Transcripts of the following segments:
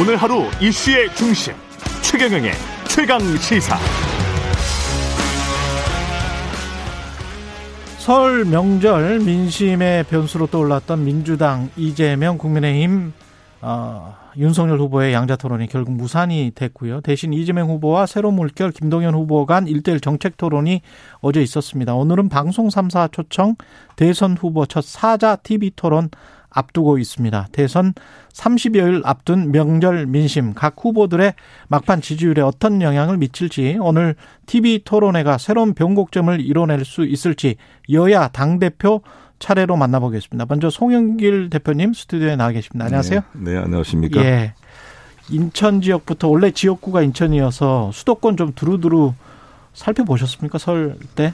오늘 하루 이슈의 중심 최경영의 최강 시사. 설 명절 민심의 변수로 떠올랐던 민주당 이재명 국민의힘 어, 윤석열 후보의 양자 토론이 결국 무산이 됐고요. 대신 이재명 후보와 새로 물결 김동연 후보 간 1대1 정책 토론이 어제 있었습니다. 오늘은 방송 3사 초청 대선 후보 첫 사자 TV 토론 앞두고 있습니다. 대선 30여일 앞둔 명절 민심 각 후보들의 막판 지지율에 어떤 영향을 미칠지 오늘 TV 토론회가 새로운 변곡점을 이뤄낼 수 있을지 여야 당 대표 차례로 만나보겠습니다. 먼저 송영길 대표님 스튜디오에 나와 계십니다. 안녕하세요. 네, 네 안녕하십니까. 예. 인천 지역부터 원래 지역구가 인천이어서 수도권 좀 두루두루 살펴보셨습니까? 설 때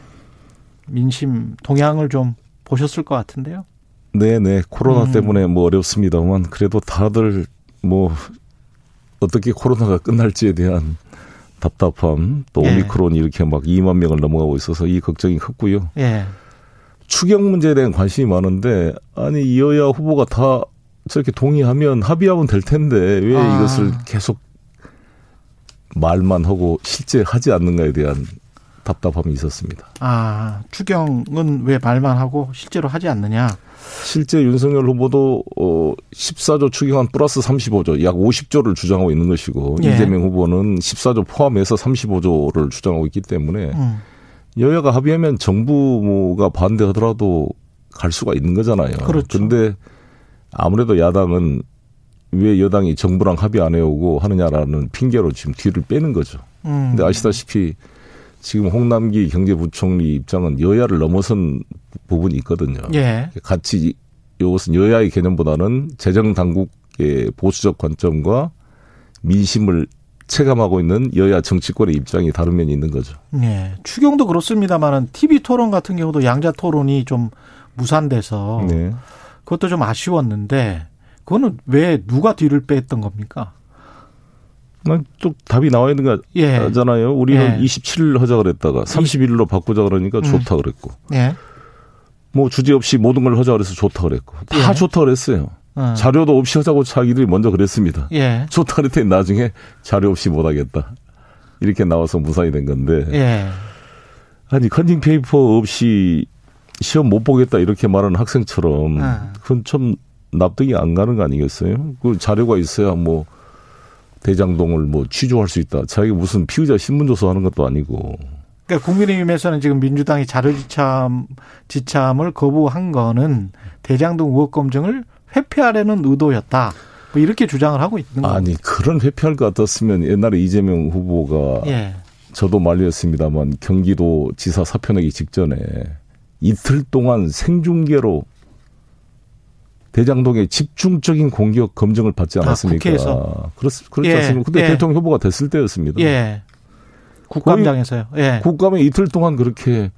민심 동향을 좀 보셨을 것 같은데요. 네, 네. 코로나 음. 때문에 뭐 어렵습니다만 그래도 다들 뭐 어떻게 코로나가 끝날지에 대한 답답함 또 예. 오미크론이 이렇게 막 2만 명을 넘어가고 있어서 이 걱정이 컸고요. 예. 추경 문제에 대한 관심이 많은데 아니 여야 후보가 다 저렇게 동의하면 합의하면 될 텐데 왜 아. 이것을 계속 말만 하고 실제 하지 않는가에 대한 답답함이 있었습니다. 아, 추경은 왜 말만 하고 실제로 하지 않느냐? 실제 윤석열 후보도 어 14조 추경안 플러스 35조 약 50조를 주장하고 있는 것이고 예. 이재명 후보는 14조 포함해서 35조를 주장하고 있기 때문에 음. 여야가 합의하면 정부가 반대하더라도 갈 수가 있는 거잖아요. 그렇죠. 근데 아무래도 야당은 왜 여당이 정부랑 합의 안 해오고 하느냐라는 핑계로 지금 뒤를 빼는 거죠. 음. 근데 아시다시피 지금 홍남기 경제부총리 입장은 여야를 넘어선 부분이 있거든요. 예. 같이 이것은 여야의 개념보다는 재정 당국의 보수적 관점과 민심을 체감하고 있는 여야 정치권의 입장이 다른 면이 있는 거죠. 네. 추경도 그렇습니다만은 TV 토론 같은 경우도 양자 토론이 좀 무산돼서 네. 그것도 좀 아쉬웠는데 그거는 왜 누가 뒤를 뺐던 겁니까? 또 답이 나와 있는 예. 거잖아요. 예. 우리는 예. 27일 하자 그랬다가 31일로 바꾸자 그러니까 음. 좋다 그랬고. 예. 뭐 주제 없이 모든 걸 하자 그래서 좋다 그랬고. 다 예. 좋다 그랬어요. 어. 자료도 없이 하자고 자기들이 먼저 그랬습니다. 예. 좋다 그랬더니 나중에 자료 없이 못 하겠다. 이렇게 나와서 무산이 된 건데. 예. 아니 컨닝 페이퍼 없이 시험 못 보겠다 이렇게 말하는 학생처럼 어. 그건 좀 납득이 안 가는 거 아니겠어요? 그 자료가 있어야 뭐 대장동을 뭐 취조할 수 있다. 자기가 무슨 피의자 신문조서 하는 것도 아니고. 그러니까 국민의힘에서는 지금 민주당이 자료지참 지참을 거부한 거는 대장동 의혹 검증을 회피하려는 의도였다. 뭐 이렇게 주장을 하고 있는 거예요. 아니 그런 회피할 것 같았으면 옛날에 이재명 후보가 예. 저도 말렸습니다만 경기도 지사 사표 내기 직전에 이틀 동안 생중계로 대장동의 집중적인 공격 검증을 받지 아, 않았습니까? 아, 국회에서. 그렇, 그렇지 예, 않습니까? 근데 예. 대통령 후보가 됐을 때였습니다. 예. 국감장에서요. 예. 국감에 이틀 동안 그렇게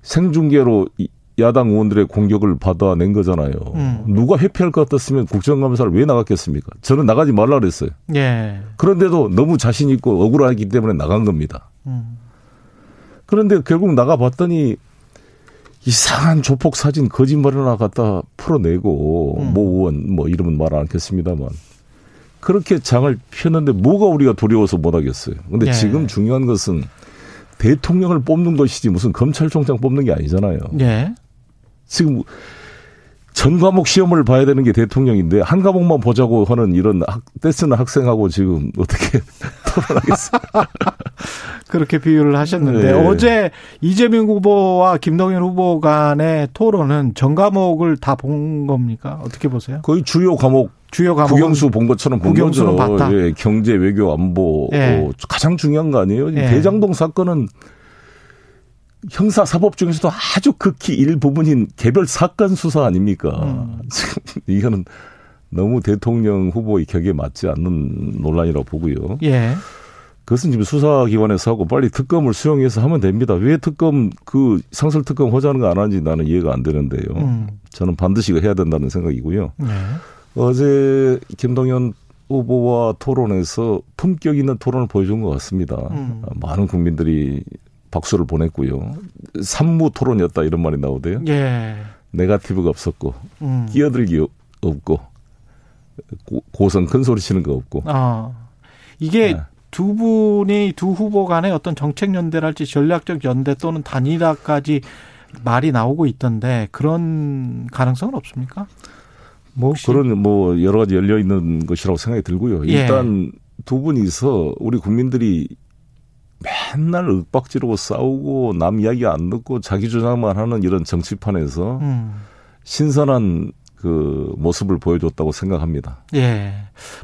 생중계로 야당 의원들의 공격을 받아낸 거잖아요. 음. 누가 회피할 것 같았으면 국정감사를 왜 나갔겠습니까? 저는 나가지 말라 그랬어요. 예. 그런데도 너무 자신 있고 억울하기 때문에 나간 겁니다. 음. 그런데 결국 나가봤더니 이상한 조폭 사진 거짓말 하나 갖다 풀어내고 음. 모 의원 뭐 이름은 말 않겠습니다만 그렇게 장을 폈는데 뭐가 우리가 두려워서 못 하겠어요. 근데 예. 지금 중요한 것은 대통령을 뽑는 것이지 무슨 검찰총장 뽑는 게 아니잖아요. 예. 지금 전 과목 시험을 봐야 되는 게 대통령인데 한 과목만 보자고 하는 이런 학, 떼쓰는 학생하고 지금 어떻게 토론하겠어요? 그렇게 비유를 하셨는데 네. 어제 이재명 후보와 김동연 후보 간의 토론은 전 과목을 다 본 겁니까? 어떻게 보세요? 거의 주요 과목 주요 과목 국영수 본 것처럼 본 거죠. 봤다. 예, 경제, 외교, 안보 예. 어, 가장 중요한 거 아니에요? 예. 대장동 사건은 형사 사법 중에서도 아주 극히 일부분인 개별 사건 수사 아닙니까? 음. 이거는 너무 대통령 후보의 격에 맞지 않는 논란이라고 보고요. 예. 그것은 지금 수사기관에서 하고 빨리 특검을 수용해서 하면 됩니다. 왜 특검 그 상설 특검 허자는 거 안 하는지 나는 이해가 안 되는데요. 음. 저는 반드시 해야 된다는 생각이고요. 네. 어제 김동연 후보와 토론에서 품격 있는 토론을 보여준 것 같습니다. 음. 많은 국민들이 박수를 보냈고요. 산무 토론이었다 이런 말이 나오대요. 예. 네가티브가 없었고 음. 끼어들기 없고 고, 성 큰 소리 치는 거 없고. 아, 이게 네. 두 분이 두 후보 간의 어떤 정책 연대랄지 전략적 연대 또는 단일화까지 말이 나오고 있던데 그런 가능성은 없습니까? 뭐 혹시? 그런 뭐 여러 가지 열려 있는 것이라고 생각이 들고요. 예. 일단 두 분이서 우리 국민들이 맨날 윽박지르고 싸우고 남 이야기 안 듣고 자기 주장만 하는 이런 정치판에서 음. 신선한 그 모습을 보여줬다고 생각합니다. 예.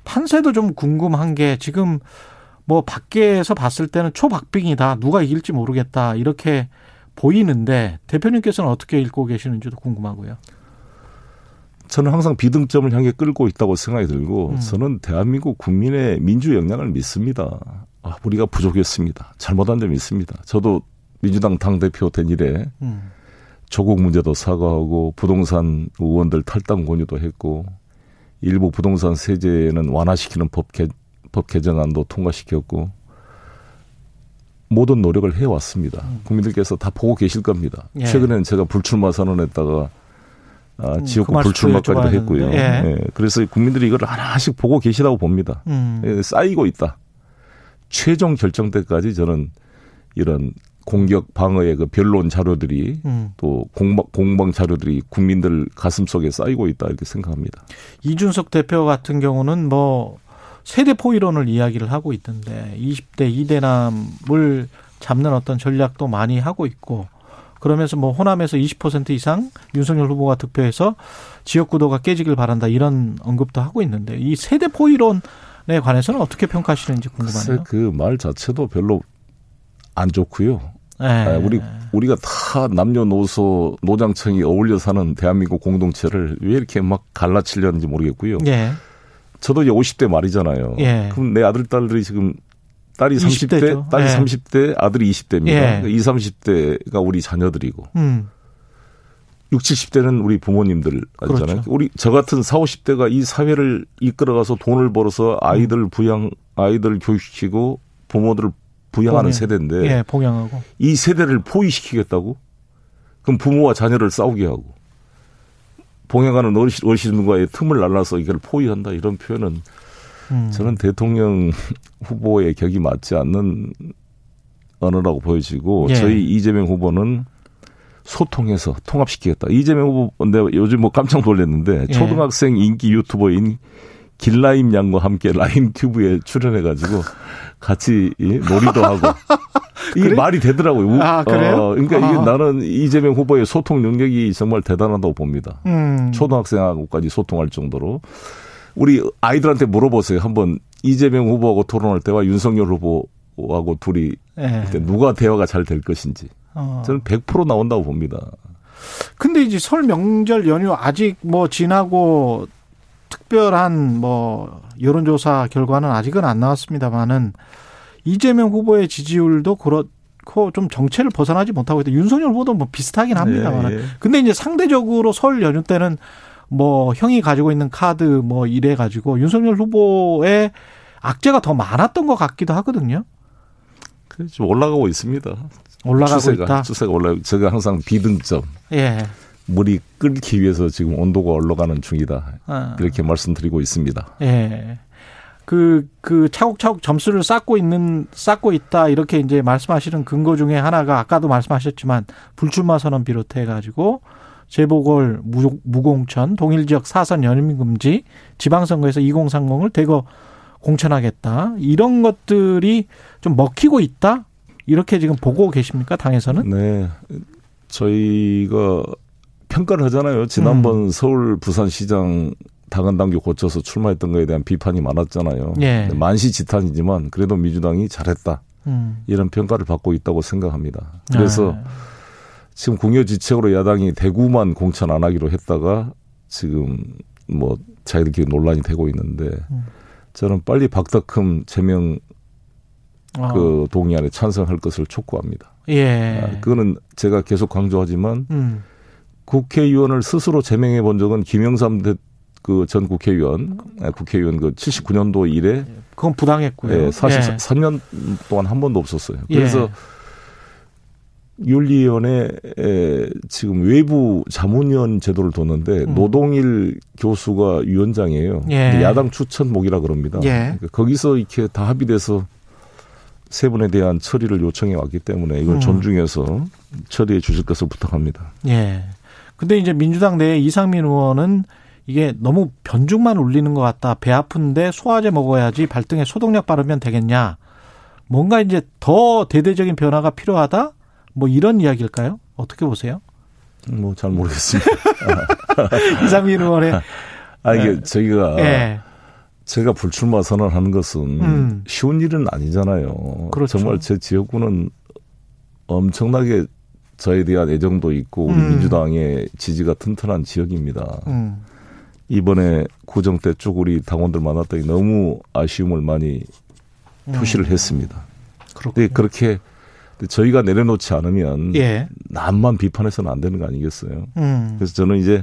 판세도 좀 궁금한 게 지금 뭐 밖에서 봤을 때는 초박빙이다. 누가 이길지 모르겠다. 이렇게 보이는데 대표님께서는 어떻게 읽고 계시는지도 궁금하고요. 저는 항상 비등점을 향해 끌고 있다고 생각이 들고 음. 저는 대한민국 국민의 민주 역량을 믿습니다. 아, 우리가 부족했습니다. 잘못한 점이 있습니다. 저도 민주당 당대표 된 이래 음. 조국 문제도 사과하고 부동산 의원들 탈당 권유도 했고 일부 부동산 세제는 완화시키는 법, 개, 법 개정안도 통과시켰고 모든 노력을 해왔습니다. 음. 국민들께서 다 보고 계실 겁니다. 예. 최근에는 제가 불출마 선언했다가 아, 음, 지역구 그 불출마까지도 했고요. 예. 예. 그래서 국민들이 이걸 하나씩 보고 계시다고 봅니다. 음. 예, 쌓이고 있다. 최종 결정 때까지 저는 이런 공격 방어의 그 변론 자료들이 음. 또 공방, 공방 자료들이 국민들 가슴 속에 쌓이고 있다 이렇게 생각합니다. 이준석 대표 같은 경우는 뭐 세대 포이론을 이야기를 하고 있던데 20대 이대남을 잡는 어떤 전략도 많이 하고 있고 그러면서 뭐 호남에서 20% 이상 윤석열 후보가 득표해서 지역 구도가 깨지길 바란다 이런 언급도 하고 있는데 이 세대 포이론에 관해서는 어떻게 평가하시는지 궁금하네요. 그 말 자체도 별로 안 좋고요. 네. 아, 우리 우리가 다 남녀노소 노장청이 어울려 사는 대한민국 공동체를 왜 이렇게 막 갈라치려는지 모르겠고요. 예. 저도 이제 50대 말이잖아요. 예. 그럼 내 아들 딸들이 지금 딸이 30대, 20대죠. 딸이 예. 30대, 아들이 20대입니다. 예. 20, 30대가 우리 자녀들이고. 음. 60, 70대는 우리 부모님들 아니잖아요. 그렇죠. 우리 저 같은 40, 50대가 이 사회를 이끌어가서 돈을 벌어서 아이들 음. 부양, 아이들 교육시키고 부모들을 부양하는 봉양. 세대인데. 예, 봉양하고. 이 세대를 포위시키겠다고? 그럼 부모와 자녀를 싸우게 하고. 봉양하는 어르신, 어르신과의 틈을 날라서 이걸 포위한다 이런 표현은 음. 저는 대통령 후보의 격이 맞지 않는 언어라고 보여지고 예. 저희 이재명 후보는 소통해서 통합시키겠다. 이재명 후보 내가 요즘 뭐 깜짝 놀랐는데 예. 초등학생 인기 유튜버인 길라임 양과 함께 라임 튜브에 출연해가지고 같이 놀이도 하고 이 그래? 말이 되더라고요. 아, 그래요? 어, 그러니까 아. 이게 나는 이재명 후보의 소통 능력이 정말 대단하다고 봅니다. 음. 초등학생하고까지 소통할 정도로 우리 아이들한테 물어보세요. 한번 이재명 후보하고 토론할 때와 윤석열 후보하고 둘이 네. 누가 대화가 잘 될 것인지. 어. 저는 100% 나온다고 봅니다. 근데 이제 설 명절 연휴 아직 뭐 지나고 특별한 뭐 여론조사 결과는 아직은 안 나왔습니다만은 이재명 후보의 지지율도 그렇고 좀 정체를 벗어나지 못하고 있다. 윤석열 후보도 뭐 비슷하긴 합니다만. 네, 네. 근데 이제 상대적으로 설 연휴 때는 뭐 형이 가지고 있는 카드 뭐 이래 가지고 윤석열 후보의 악재가 더 많았던 것 같기도 하거든요. 그좀 올라가고 있습니다. 올라가고 추세가, 있다. 추세가 올라. 제가 항상 비등점. 예. 물이 끓기 위해서 지금 온도가 올라가는 중이다. 아. 이렇게 말씀드리고 있습니다. 예. 그, 그 차곡차곡 점수를 쌓고 있는, 쌓고 있다. 이렇게 이제 말씀하시는 근거 중에 하나가 아까도 말씀하셨지만 불출마 선언 비롯해 가지고 재보궐 무공천, 동일 지역 사선 연임 금지, 지방선거에서 2030을 대거 공천하겠다. 이런 것들이 좀 먹히고 있다? 이렇게 지금 보고 계십니까? 당에서는? 네. 저희가 평가를 하잖아요. 지난번 음. 서울 부산시장 당헌 당규 고쳐서 출마했던 거에 대한 비판이 많았잖아요. 예. 만시지탄이지만 그래도 민주당이 잘했다. 음. 이런 평가를 받고 있다고 생각합니다. 그래서 아. 지금 공여지책으로 야당이 대구만 공천 안 하기로 했다가 지금 뭐 자기들끼리 논란이 되고 있는데 음. 저는 빨리 박덕흠 제명 아. 그 동의안에 찬성할 것을 촉구합니다. 예. 아, 그거는 제가 계속 강조하지만 음. 국회의원을 스스로 제명해 본 적은 김영삼 그전 국회의원, 아, 국회의원 그 79년도 이래 그건 부당했고요. 예, 사실 예. 3년 동안 한 번도 없었어요. 그래서 예. 윤리위원회 지금 외부 자문위원 제도를 뒀는데 음. 노동일 교수가 위원장이에요. 예. 야당 추천목이라 그럽니다. 예. 그러니까 거기서 이렇게 다 합의돼서 세 분에 대한 처리를 요청해 왔기 때문에 이걸 음. 존중해서 처리해 주실 것을 부탁합니다. 예. 근데 이제 민주당 내 이상민 의원은 이게 너무 변죽만 울리는 것 같다. 배 아픈데 소화제 먹어야지 발등에 소독약 바르면 되겠냐. 뭔가 이제 더 대대적인 변화가 필요하다? 뭐 이런 이야기일까요? 어떻게 보세요? 뭐 잘 모르겠습니다. 이상민 의원의 아 이게 네. 저희가 네. 제가 불출마 선언하는 것은 음. 쉬운 일은 아니잖아요. 그렇죠. 정말 제 지역구는 엄청나게 저에 대한 애정도 있고 우리 음. 민주당의 지지가 튼튼한 지역입니다. 음. 이번에 구정 때 쭉 우리 당원들 만났더니 너무 아쉬움을 많이 표시를 음. 했습니다. 그런데 그렇게 저희가 내려놓지 않으면 예. 남만 비판해서는 안 되는 거 아니겠어요? 음. 그래서 저는 이제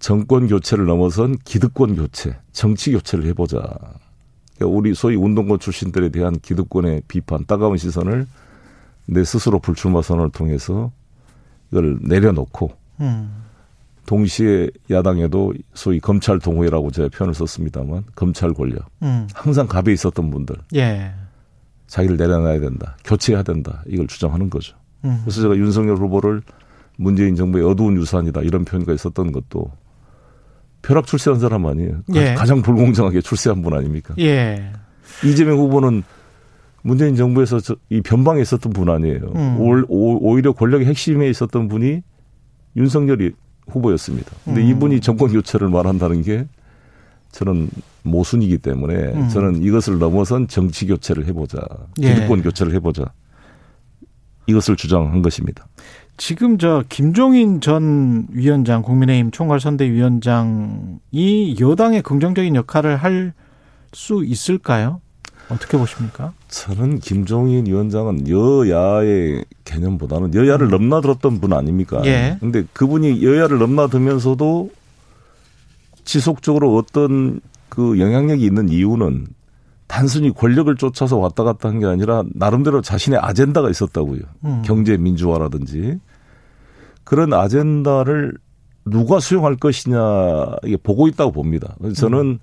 정권 교체를 넘어선 기득권 교체, 정치 교체를 해보자. 그러니까 우리 소위 운동권 출신들에 대한 기득권의 비판, 따가운 시선을 내 스스로 불출마 선언을 통해서 이걸 내려놓고 음. 동시에 야당에도 소위 검찰 동호회라고 제가 표현을 썼습니다만 검찰 권력 음. 항상 갑에 있었던 분들 예. 자기를 내려놔야 된다. 교체해야 된다. 이걸 주장하는 거죠. 음. 그래서 제가 윤석열 후보를 문재인 정부의 어두운 유산이다. 이런 표현가 있었던 것도 벼락 출세한 사람 아니에요. 예. 가장 불공정하게 출세한 분 아닙니까? 예. 이재명 후보는 문재인 정부에서 이 변방에 있었던 분 아니에요. 음. 오, 히려 권력의 핵심에 있었던 분이 윤석열이 후보였습니다. 근데 음. 이분이 정권 교체를 말한다는 게 저는 모순이기 때문에 음. 저는 이것을 넘어선 정치 교체를 해보자. 예. 기득권 예. 교체를 해보자. 이것을 주장한 것입니다. 지금 저 김종인 전 위원장 국민의힘 총괄선대위원장이 여당의 긍정적인 역할을 할 수 있을까요? 어떻게 보십니까? 저는 김종인 위원장은 여야의 개념보다는 여야를 음. 넘나들었던 분 아닙니까? 예. 근데 그분이 여야를 넘나들면서도 지속적으로 어떤 그 영향력이 있는 이유는 단순히 권력을 쫓아서 왔다 갔다 한 게 아니라 나름대로 자신의 아젠다가 있었다고요. 음. 경제 민주화라든지 그런 아젠다를 누가 수용할 것이냐 이게 보고 있다고 봅니다. 그래서 저는 음.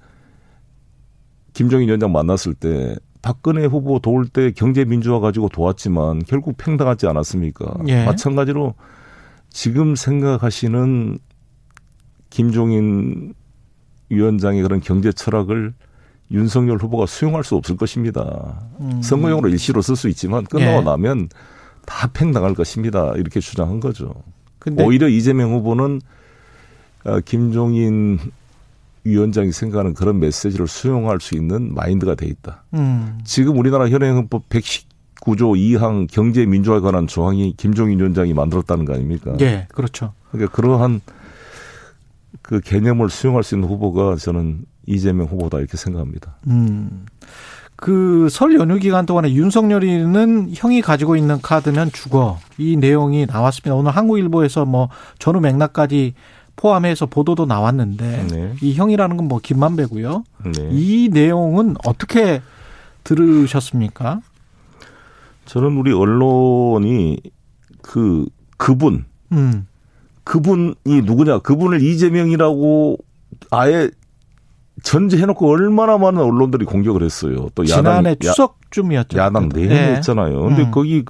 김정인 위원장 만났을 때 박근혜 후보 도울 때 경제 민주화 가지고 도왔지만 결국 팽당하지 않았습니까? 예. 마찬가지로 지금 생각하시는 김종인 위원장의 그런 경제 철학을 윤석열 후보가 수용할 수 없을 것입니다. 음. 선거용으로 일시로 쓸 수 있지만 끝나고 예. 나면 다 팽당할 것입니다. 이렇게 주장한 거죠. 오히려 이재명 후보는 어, 김종인 위원장이 생각하는 그런 메시지를 수용할 수 있는 마인드가 돼 있다. 음. 지금 우리나라 현행 헌법 119조 2항 경제 민주화에 관한 조항이 김종인 위원장이 만들었다는 거 아닙니까? 예, 그렇죠. 그러니까 그러한 그 개념을 수용할 수 있는 후보가 저는 이재명 후보다 이렇게 생각합니다. 음. 그 설 연휴 기간 동안에 윤석열이는 형이 가지고 있는 카드면 죽어. 이 내용이 나왔습니다. 오늘 한국일보에서 뭐 전후 맥락까지 포함해서 보도도 나왔는데 네. 이 형이라는 건 뭐 김만배고요. 네. 이 내용은 어떻게 들으셨습니까? 저는 우리 언론이 그 그분 음. 그분이 누구냐? 그분을 이재명이라고 아예 전제해놓고 얼마나 많은 언론들이 공격을 했어요. 또 지난해 야당, 추석쯤이었죠. 야당 내내 네. 했잖아요. 근데 음. 거기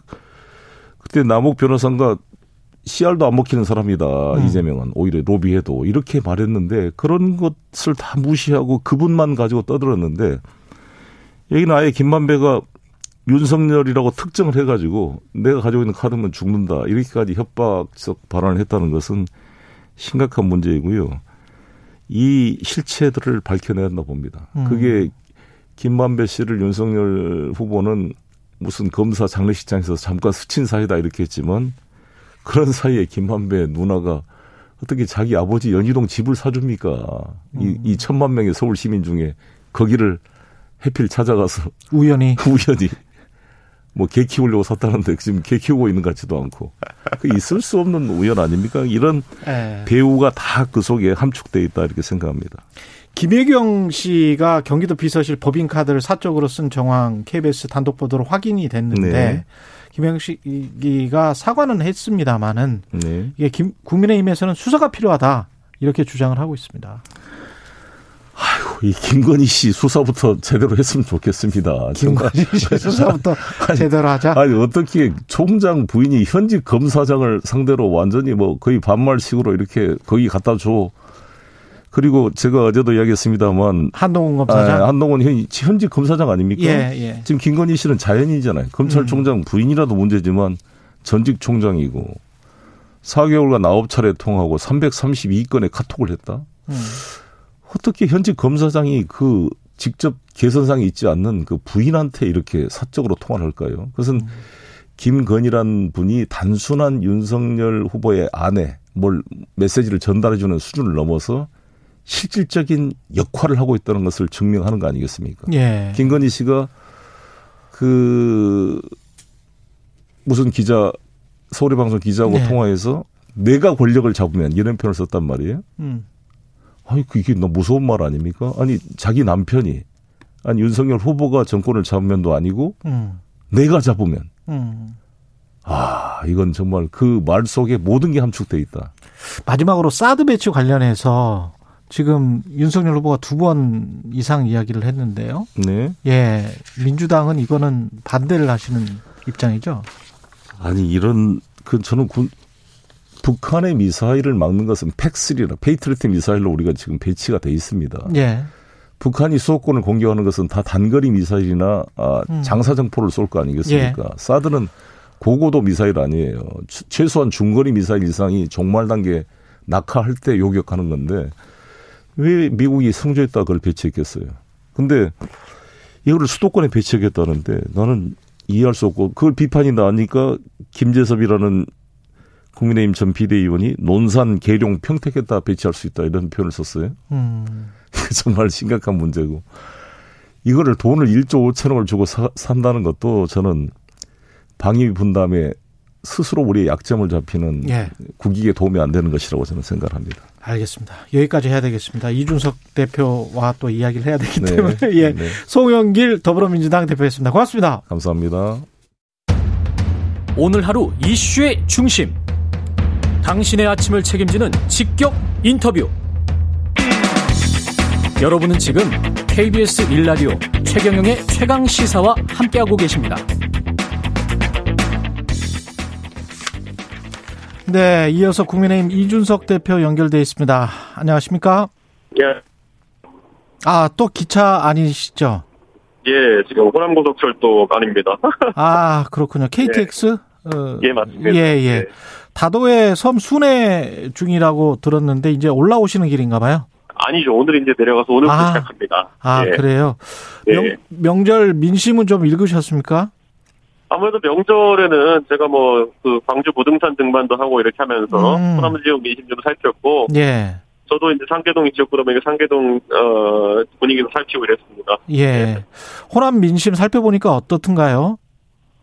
그때 남욱 변호사가 씨알도 안 먹히는 사람이다. 음. 이재명은 오히려 로비해도 이렇게 말했는데 그런 것을 다 무시하고 그분만 가지고 떠들었는데 여기는 아예 김만배가 윤석열이라고 특정을 해가지고 내가 가지고 있는 카드면 죽는다 이렇게까지 협박적 발언을 했다는 것은 심각한 문제이고요. 이 실체들을 밝혀내야 한다 봅니다. 음. 그게 김만배 씨를 윤석열 후보는 무슨 검사 장례식장에서 잠깐 스친 사이다 이렇게 했지만 그런 사이에 김만배 누나가 어떻게 자기 아버지 연희동 집을 사줍니까? 음. 이, 이 천만 명의 서울 시민 중에 거기를 해필 찾아가서 우연히 우연히 뭐 개 키우려고 샀다는데 지금 개 키우고 있는 것 같지도 않고 그 있을 수 없는 우연 아닙니까? 이런 에. 예. 배우가 다 그 속에 함축돼 있다 이렇게 생각합니다. 김혜경 씨가 경기도 비서실 법인카드를 사적으로 쓴 정황 KBS 단독 보도로 확인이 됐는데 네. 김영식이가 사과는 했습니다마는 네. 이게 김, 국민의힘에서는 수사가 필요하다 이렇게 주장을 하고 있습니다. 이 김건희 씨 수사부터 제대로 했으면 좋겠습니다. 김건희 씨 수사부터 아니, 제대로 하자. 아니 어떻게 총장 부인이 현직 검사장을 상대로 완전히 뭐 거의 반말식으로 이렇게 거기 갖다 줘. 그리고 제가 어제도 이야기했습니다만 한동훈 검사장. 아, 한동훈 현, 현직 검사장 아닙니까? 예, 예. 지금 김건희 씨는 자연이잖아요. 검찰총장 부인이라도 문제지만 전직 총장이고 4개월간 9차례 통하고 332건의 카톡을 했다. 음. 어떻게 현직 검사장이 그 직접 개선상이 있지 않는 그 부인한테 이렇게 사적으로 통화를 할까요? 그것은 음. 김건희란 분이 단순한 윤석열 후보의 아내, 뭘 메시지를 전달해주는 수준을 넘어서 실질적인 역할을 하고 있다는 것을 증명하는 거 아니겠습니까? 예. 김건희 씨가 그 무슨 기자 서울의 방송 기자하고 네. 통화해서 내가 권력을 잡으면 이런 표현을 썼단 말이에요. 음. 아니 그게 너무 무서운 말 아닙니까? 아니 자기 남편이 아니 윤석열 후보가 정권을 잡으면도 아니고 음. 내가 잡으면 음. 아 이건 정말 그 말 속에 모든 게 함축돼 있다. 마지막으로 사드 배치 관련해서 지금 윤석열 후보가 두 번 이상 이야기를 했는데요. 네. 예. 민주당은 이거는 반대를 하시는 입장이죠. 아니 이런 그 저는 군 북한의 미사일을 막는 것은 PAC3라 패트리어트 미사일로 우리가 지금 배치가 돼 있습니다. 예. 북한이 수도권을 공격하는 것은 다 단거리 미사일이나 아, 음. 장사정포를 쏠 거 아니겠습니까? 사드는 고고도 미사일 아니에요. 추- 최소한 중거리 미사일 이상이 종말 단계 낙하할 때 요격하는 건데 왜 미국이 성조했다 그걸 배치했겠어요? 근데 이거를 수도권에 배치하겠다는데 나는 이해할 수 없고 그걸 비판이 나니까 김재섭이라는 국민의힘 전 비대위원이 논산, 계룡, 평택에다 배치할 수 있다 이런 표현을 썼어요. 음. 정말 심각한 문제고 이거를 돈을 1조 5천억을 주고 사, 산다는 것도 저는 방위 분담에 스스로 우리의 약점을 잡히는 예. 국익에 도움이 안 되는 것이라고 저는 생각합니다. 알겠습니다. 여기까지 해야 되겠습니다. 이준석 대표와 또 이야기를 해야 되기 네. 때문에 예. 네. 송영길 더불어민주당 대표였습니다. 고맙습니다. 감사합니다. 오늘 하루 이슈의 중심. 당신의 아침을 책임지는 직격 인터뷰. 여러분은 지금 KBS 일라디오 최경영의 최강 시사와 함께하고 계십니다. 네, 이어서 국민의힘 이준석 대표 연결돼 있습니다. 안녕하십니까? 예, 아, 또 기차 아니시죠? 예, 지금 호남고속철도 아닙니다. 아, 그렇군요. KTX? 어, 예, 맞습니다. 예, 예. 네. 다도해 섬 순회 중이라고 들었는데 이제 올라오시는 길인가 봐요. 아니죠. 오늘 이제 내려가서 오늘부터 아. 시작합니다. 아, 예. 그래요. 예. 명, 명절 민심은 좀 읽으셨습니까? 아무래도 명절에는 제가 뭐 그 광주 부동산 등반도 하고 이렇게 하면서 음. 호남 지역 민심 좀 살폈고 예. 저도 이제 상계동 지역구로 보니까 상계동 어 분위기도 살피고 이랬습니다. 예. 호남 민심 살펴보니까 어떻든가요?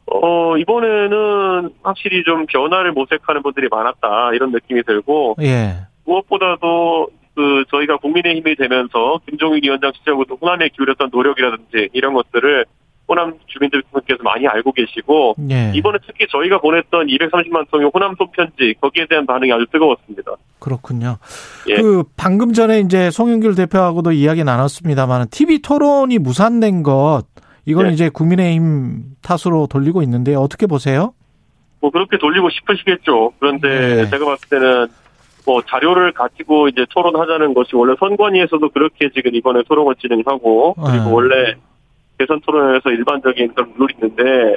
어 이번에는 확실히 좀 변화를 모색하는 분들이 많았다 이런 느낌이 들고 예. 무엇보다도 그 저희가 국민의힘이 되면서 김종인 위원장 시절부터 호남에 기울였던 노력이라든지 이런 것들을 호남 주민들께서 많이 알고 계시고 예. 이번에 특히 저희가 보냈던 230만 통의 호남 손편지 거기에 대한 반응이 아주 뜨거웠습니다. 그렇군요. 예. 그 방금 전에 이제 송영길 대표하고도 이야기 나눴습니다만 TV 토론이 무산된 것 이건 네. 이제 국민의힘 탓으로 돌리고 있는데 어떻게 보세요? 뭐 그렇게 돌리고 싶으시겠죠. 그런데 네. 제가 봤을 때는 뭐 자료를 가지고 이제 토론하자는 것이 원래 선관위에서도 그렇게 지금 이번에 토론을 진행하고 그리고 네. 원래 대선 토론에서 일반적인 그런 룰이 있는데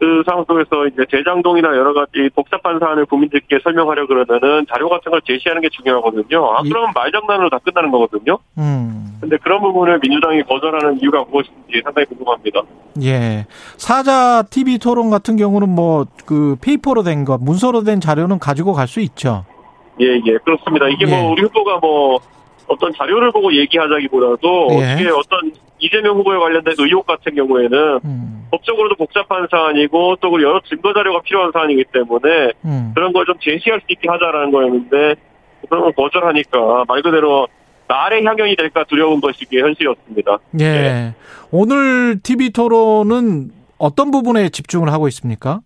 그 상황 속에서 이제 대장동이나 여러 가지 복잡한 사안을 국민들께 설명하려 그러면은 자료 같은 걸 제시하는 게 중요하거든요. 아 이- 그러면 말장난으로 다 끝나는 거거든요. 음. 근데 그런 부분을 민주당이 거절하는 이유가 무엇인지 상당히 궁금합니다. 예. 사자 TV 토론 같은 경우는 뭐 그 페이퍼로 된 것, 문서로 된 자료는 가지고 갈 수 있죠. 예, 예, 그렇습니다. 이게 예. 뭐 우리 후보가 뭐 어떤 자료를 보고 얘기하자기보다도 예. 이게 어떤 이재명 후보에 관련된 의혹 같은 경우에는 음. 법적으로도 복잡한 사안이고 또 여러 증거 자료가 필요한 사안이기 때문에 음. 그런 걸 좀 제시할 수 있게 하자라는 거였는데 그런 걸 거절하니까 말 그대로 나의 향연이 될까 두려운 것이 게 현실이었습니다. 예. 오늘 TV 토론은 어떤 부분에 집중을 하고 있습니까?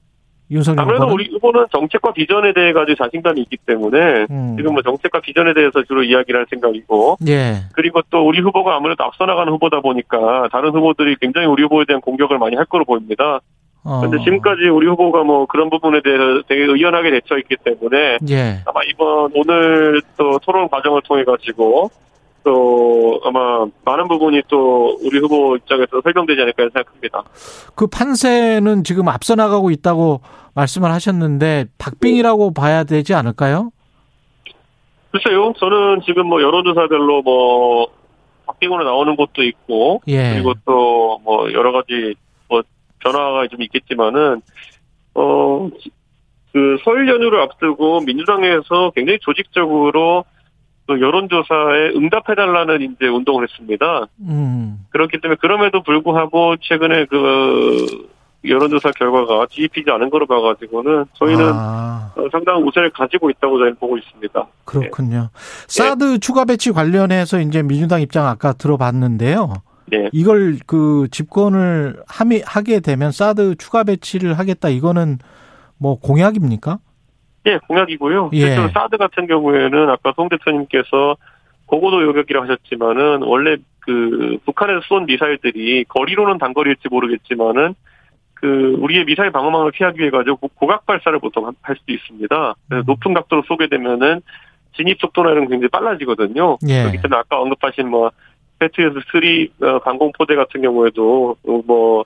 윤석열 아무래도 후보는? 우리 후보는 정책과 비전에 대해 가지고 자신감이 있기 때문에 음. 지금 뭐 정책과 비전에 대해서 주로 이야기를 할 생각이고 예. 그리고 또 우리 후보가 아무래도 앞서 나가는 후보다 보니까 다른 후보들이 굉장히 우리 후보에 대한 공격을 많이 할 거로 보입니다. 어. 그런데 지금까지 우리 후보가 뭐 그런 부분에 대해서 되게 의연하게 대처했기 때문에 예. 아마 이번 오늘 또 토론 과정을 통해 가지고 또 아마 많은 부분이 또 우리 후보 입장에서 설명되지 않을까 생각합니다. 그 판세는 지금 앞서 나가고 있다고 말씀을 하셨는데 박빙이라고 봐야 되지 않을까요? 글쎄요, 저는 지금 뭐 여론조사별로 뭐 박빙으로 나오는 곳도 있고 예. 그리고 또 뭐 여러 가지 뭐 변화가 좀 있겠지만은 어그 설 연휴를 앞두고 민주당에서 굉장히 조직적으로 또 여론조사에 응답해달라는 이제 운동을 했습니다. 음. 그렇기 때문에 그럼에도 불구하고 최근에 그 여론조사 결과가 뒤집히지 않은 거로 봐가지고는 저희는 아, 어, 상당한 우세를 가지고 있다고 저희는 보고 있습니다. 그렇군요. 사드 추가 배치 관련해서 이제 민주당 입장 아까 들어봤는데요. 네. 이걸 그 집권을 함이 하게 되면 사드 추가 배치를 하겠다 이거는 뭐 공약입니까? 예, 공약이고요. 예. 실제로 사드 같은 경우에는 아까 송 대표님께서 고고도 요격이라 하셨지만은 원래 그 북한에서 쏜 미사일들이 거리로는 단거리일지 모르겠지만은 그 우리의 미사일 방어망을 피하기 위해 가지고 고- 고각 발사를 보통 하- 할 수도 있습니다. 음. 높은 각도로 쏘게 되면은 진입 속도나 이런 게 굉장히 빨라지거든요. 예. 그렇기 때문에 아까 언급하신 뭐 패트리어트 3 어, 방공포대 같은 경우에도 어, 뭐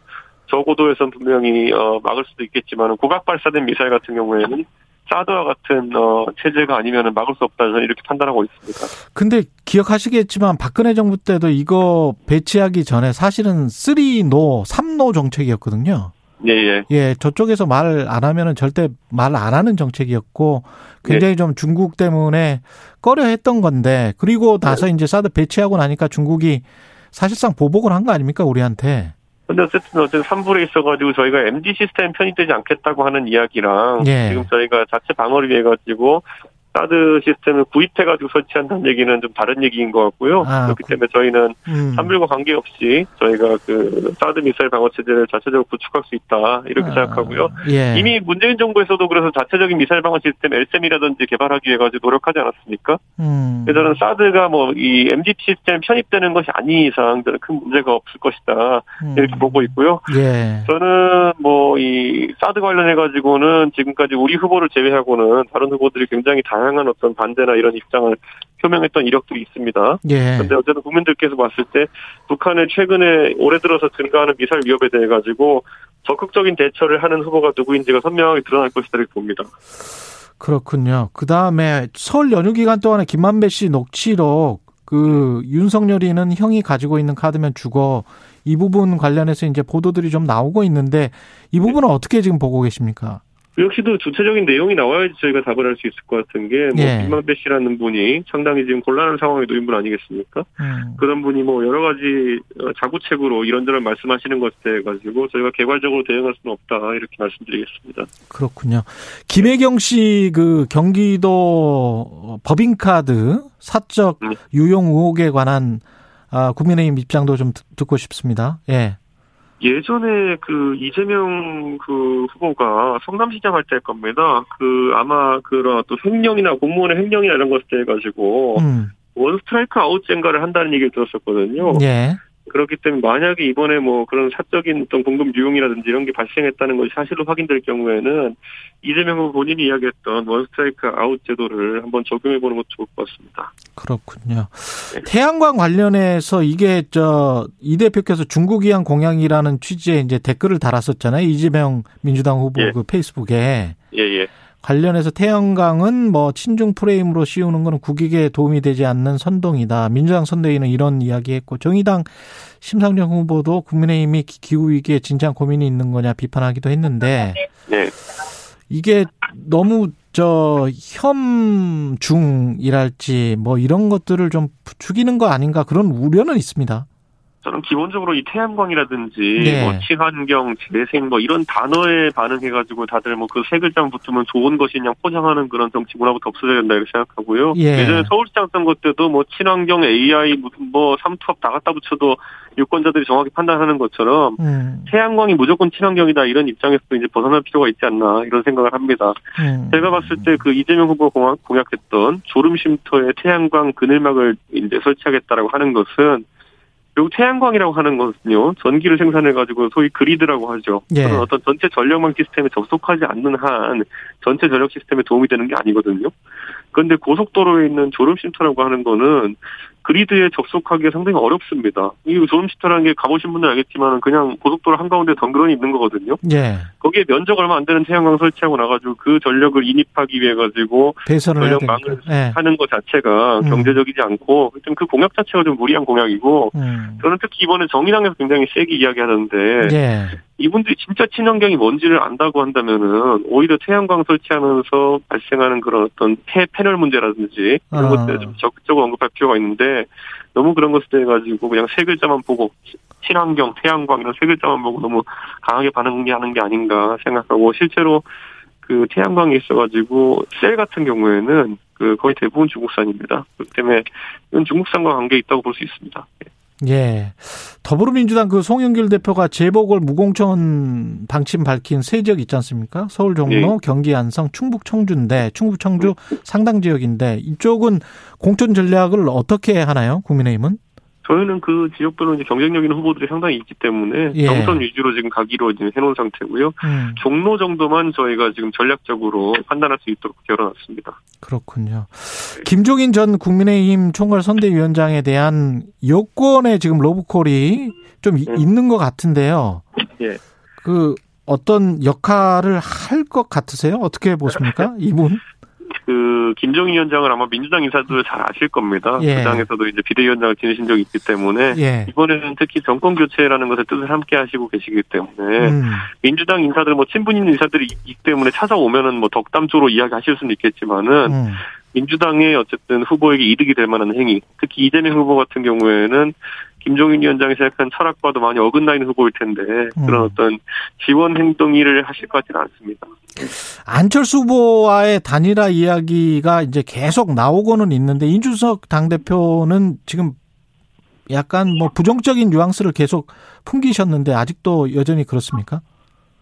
저고도에선 분명히 어, 막을 수도 있겠지만 고각 발사된 미사일 같은 경우에는 사드와 같은 어, 체제가 아니면 막을 수 없다 저는 이렇게 판단하고 있습니다. 근데 기억하시겠지만 박근혜 정부 때도 이거 배치하기 전에 사실은 3노, 3노 정책이었거든요. 예, 예. 예, 저쪽에서 말 안 하면은 절대 말 안 하는 정책이었고 굉장히 좀 중국 때문에 꺼려 했던 건데 그리고 나서 이제 사드 배치하고 나니까 중국이 사실상 보복을 한 거 아닙니까 우리한테? 근데 어쨌든 어쨌든 3불에 있어가지고 저희가 MD 시스템 편입되지 않겠다고 하는 이야기랑 예. 지금 저희가 자체 방어를 위해 가지고 사드 시스템을 구입해가지고 설치한다는 얘기는 좀 다른 얘기인 것 같고요. 아, 그렇기 그- 때문에 저희는 음. 산불과 관계없이 저희가 그 사드 미사일 방어 체제를 자체적으로 구축할 수 있다 이렇게 아, 생각하고요. 예. 이미 문재인 정부에서도 그래서 자체적인 미사일 방어 시스템 LSM이라든지 개발하기 위해 가지고 노력하지 않았습니까? 음. 그래서 저는 사드가 뭐 이 MD 시스템 편입되는 것이 아닌 이상 저는 큰 문제가 없을 것이다 이렇게 음. 보고 있고요. 예. 저는 뭐 이 사드 관련해 가지고는 지금까지 우리 후보를 제외하고는 다른 후보들이 굉장히 다양 한 어떤 반대나 이런 입장을 표명했던 이력들이 있습니다. 예. 그런데 어쨌든 국민들께서 봤을 때 북한의 최근에 올해 들어서 증가하는 미사일 위협에 대해 가지고 적극적인 대처를 하는 후보가 누구인지가 선명하게 드러날 것이다 이렇게 봅니다. 그렇군요. 그 다음에 설 연휴 기간 동안에 김만배 씨 녹취록 그 윤석열이는 형이 가지고 있는 카드면 죽어 이 부분 관련해서 이제 보도들이 좀 나오고 있는데 이 부분은 어떻게 지금 보고 계십니까? 그 역시도 구체적인 내용이 나와야지 저희가 답을 할 수 있을 것 같은 게, 뭐, 예. 김만배 씨라는 분이 상당히 지금 곤란한 상황에 놓인 분 아니겠습니까? 음. 그런 분이 뭐 여러 가지 어, 자구책으로 이런저런 말씀하시는 것에 가지고 저희가 개괄적으로 대응할 수는 없다 이렇게 말씀드리겠습니다. 그렇군요. 김혜경 씨 그 경기도 법인카드 사적 음. 유용 의혹에 관한 아, 국민의힘 입장도 좀 듣- 듣고 싶습니다. 예. 예전에 그 이재명 그 후보가 성남시장 할 때일 겁니다. 그 아마 그런 또 횡령이나 공무원의 횡령이나 이런 것에 대해 가지고 음. one strike out 제인가를 한다는 얘기를 들었었거든요. 예. 그렇기 때문에 만약에 이번에 뭐 그런 사적인 어떤 공금 유용이라든지 이런 게 발생했다는 것이 사실로 확인될 경우에는 이재명 후보 본인이 이야기했던 one strike out 제도를 한번 적용해 보는 것도 좋을 것 같습니다. 그렇군요. 네. 태양광 관련해서 이게 저 이 대표께서 중국 위한 공약이라는 취지의 이제 댓글을 달았었잖아요. 이재명 민주당 후보 예. 그 페이스북에 예, 예. 관련해서 태양광은 뭐 친중 프레임으로 씌우는 거는 국익에 도움이 되지 않는 선동이다. 민주당 선대위는 이런 이야기했고 정의당 심상정 후보도 국민의힘이 기- 기후 위기에 진지한 고민이 있는 거냐 비판하기도 했는데 네. 이게 너무 저 혐중이랄지 뭐 이런 것들을 좀 부추기는 거 아닌가 그런 우려는 있습니다. 저는 기본적으로 이 태양광이라든지 네. 뭐 친환경, 재생 뭐 이런 단어에 반응해가지고 다들 뭐 그 세 글자만 붙으면 좋은 것이 그냥 포장하는 그런 정치 문화부터 없어져야 된다 이렇게 생각하고요. 예. 예전에 서울시장 선거 때도 뭐 친환경, AI 무슨 뭐 삼투압 다 갖다 붙여도 유권자들이 정확히 판단하는 것처럼 음, 태양광이 무조건 친환경이다 이런 입장에서 이제 벗어날 필요가 있지 않나 이런 생각을 합니다. 음. 제가 봤을 때 그 이재명 후보가 공약- 공약했던 졸음 쉼터에 태양광 그늘막을 이제 설치하겠다라고 하는 것은 결국 태양광이라고 하는 것은요 전기를 생산해 가지고 소위 그리드라고 하죠. 예. 그런 어떤 전체 전력망 시스템에 접속하지 않는 한 전체 전력 시스템에 도움이 되는 게 아니거든요. 그런데 고속도로에 있는 졸음 쉼터라고 하는 거는 그리드에 접속하기가 상당히 어렵습니다. 이 졸음 쉼터라는 게 가보신 분들 알겠지만 그냥 고속도로 한가운데 덩그러니 있는 거거든요. 예. 거기에 면적 얼마 안 되는 태양광 설치하고 나가지고 그 전력을 인입하기 위해 가지고 배선을 전력망을. 예. 하는 것 자체가 음. 경제적이지 않고 좀 그 공약 자체가 좀 무리한 공약이고 음. 저는 특히 이번에 정의당에서 굉장히 세게 이야기하던데 예. 이분들이 진짜 친환경이 뭔지를 안다고 한다면은 오히려 태양광 설치하면서 발생하는 그런 어떤 폐 패널 문제라든지 이런 아. 것들을 좀 적극적으로 언급할 필요가 있는데 너무 그런 것에 대해 가지고 그냥 세 글자만 보고 친환경, 태양광 이런 세 글자만 보고 너무 강하게 반응하는 게 아닌가 생각하고 실제로 그 태양광이 있어가지고 셀 같은 경우에는 그 거의 대부분 중국산입니다. 그렇기 때문에 이건 중국산과 관계 있다고 볼 수 있습니다. 예. 더불어민주당 그 송영길 대표가 재보궐 무공천 방침 밝힌 세 지역 있지 않습니까? 서울 종로, 예. 경기 안성, 충북 청주인데 충북 청주 상당 지역인데 이쪽은 공천 전략을 어떻게 하나요? 국민의힘은? 저희는 그 지역별로 이제 경쟁력 있는 후보들이 상당히 있기 때문에 예. 경선 위주로 지금 가기로 이제 해놓은 상태고요. 음, 종로 정도만 저희가 지금 전략적으로 판단할 수 있도록 열어놨습니다. 그렇군요. 김종인 전 국민의힘 총괄 선대위원장에 대한 여권에 지금 로브콜이 좀 이- 음. 있는 것 같은데요. 예. 그 어떤 역할을 할 것 같으세요? 어떻게 보십니까? 이분? 그 김정희 위원장을 아마 민주당 인사들 잘 아실 겁니다. 예. 그 당에서도 이제 비대위원장을 지내신 적이 있기 때문에 예. 이번에는 특히 정권 교체라는 것에 뜻을 함께 하시고 계시기 때문에 음, 민주당 인사들 뭐 친분인 인사들이 있기 때문에 찾아오면은 뭐 덕담조로 이야기하실 수는 있겠지만은 음. 민주당의 어쨌든 후보에게 이득이 될 만한 행위, 특히 이재명 후보 같은 경우에는 김종인 위원장이 생각한 철학과도 많이 어긋나 있는 후보일 텐데 그런 음. 어떤 지원 행동일을 하실 것 같지는 않습니다. 안철수 후보와의 단일화 이야기가 이제 계속 나오고는 있는데 이준석 당 대표는 지금 약간 뭐 부정적인 뉘앙스를 계속 풍기셨는데 아직도 여전히 그렇습니까?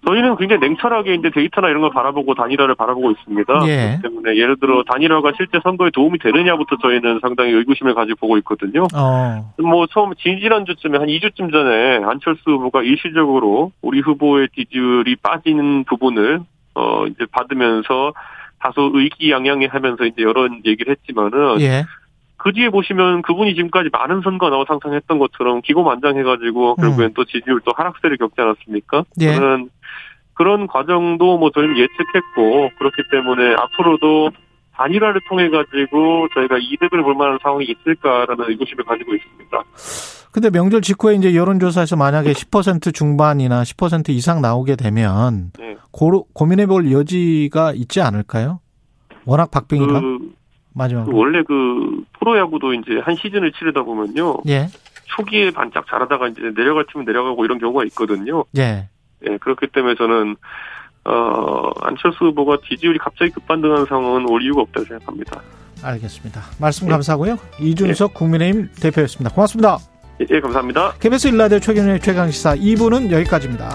저희는 굉장히 냉철하게 이제 데이터나 이런 걸 바라보고 단일화를 바라보고 있습니다. 예. 때문에 예를 들어 단일화가 실제 선거에 도움이 되느냐부터 저희는 상당히 의구심을 가지고 보고 있거든요. 어, 뭐 처음 지지난주쯤에 한 2주쯤 전에 안철수 후보가 일시적으로 우리 후보의 지지율이 빠지는 부분을 어 이제 받으면서 다소 의기양양해 하면서 이제 여러 얘기를 했지만은 예. 그 뒤에 보시면 그분이 지금까지 많은 선거 나와 상상했던 것처럼 기고만장해가지고 결국엔 또 지지율 또 하락세를 겪지 않았습니까? 예. 저는 그런 과정도 뭐 저희는 예측했고 그렇기 때문에 앞으로도 단일화를 통해 가지고 저희가 이득을 볼 만한 상황이 있을까라는 의구심을 가지고 있습니다. 근데 명절 직후에 이제 여론조사에서 만약에 10% 중반이나 10% 이상 나오게 되면 네. 고, 고민해 볼 여지가 있지 않을까요? 워낙 박빙이라 그, 마지막. 그 원래 그 프로야구도 이제 한 시즌을 치르다 보면요 예. 초기에 반짝 잘하다가 이제 내려갈 팀은 내려가고 이런 경우가 있거든요. 예. 예, 그렇기 때문에 저는 어 안철수 후보가 지지율이 갑자기 급반등하는 상황은 올 이유가 없다고 생각합니다. 알겠습니다. 말씀 감사하고요. 이준석 국민의힘 대표였습니다. 고맙습니다. 예, 예, 감사합니다. KBS 일라디오 최경영의 최강시사 2부는 여기까지입니다.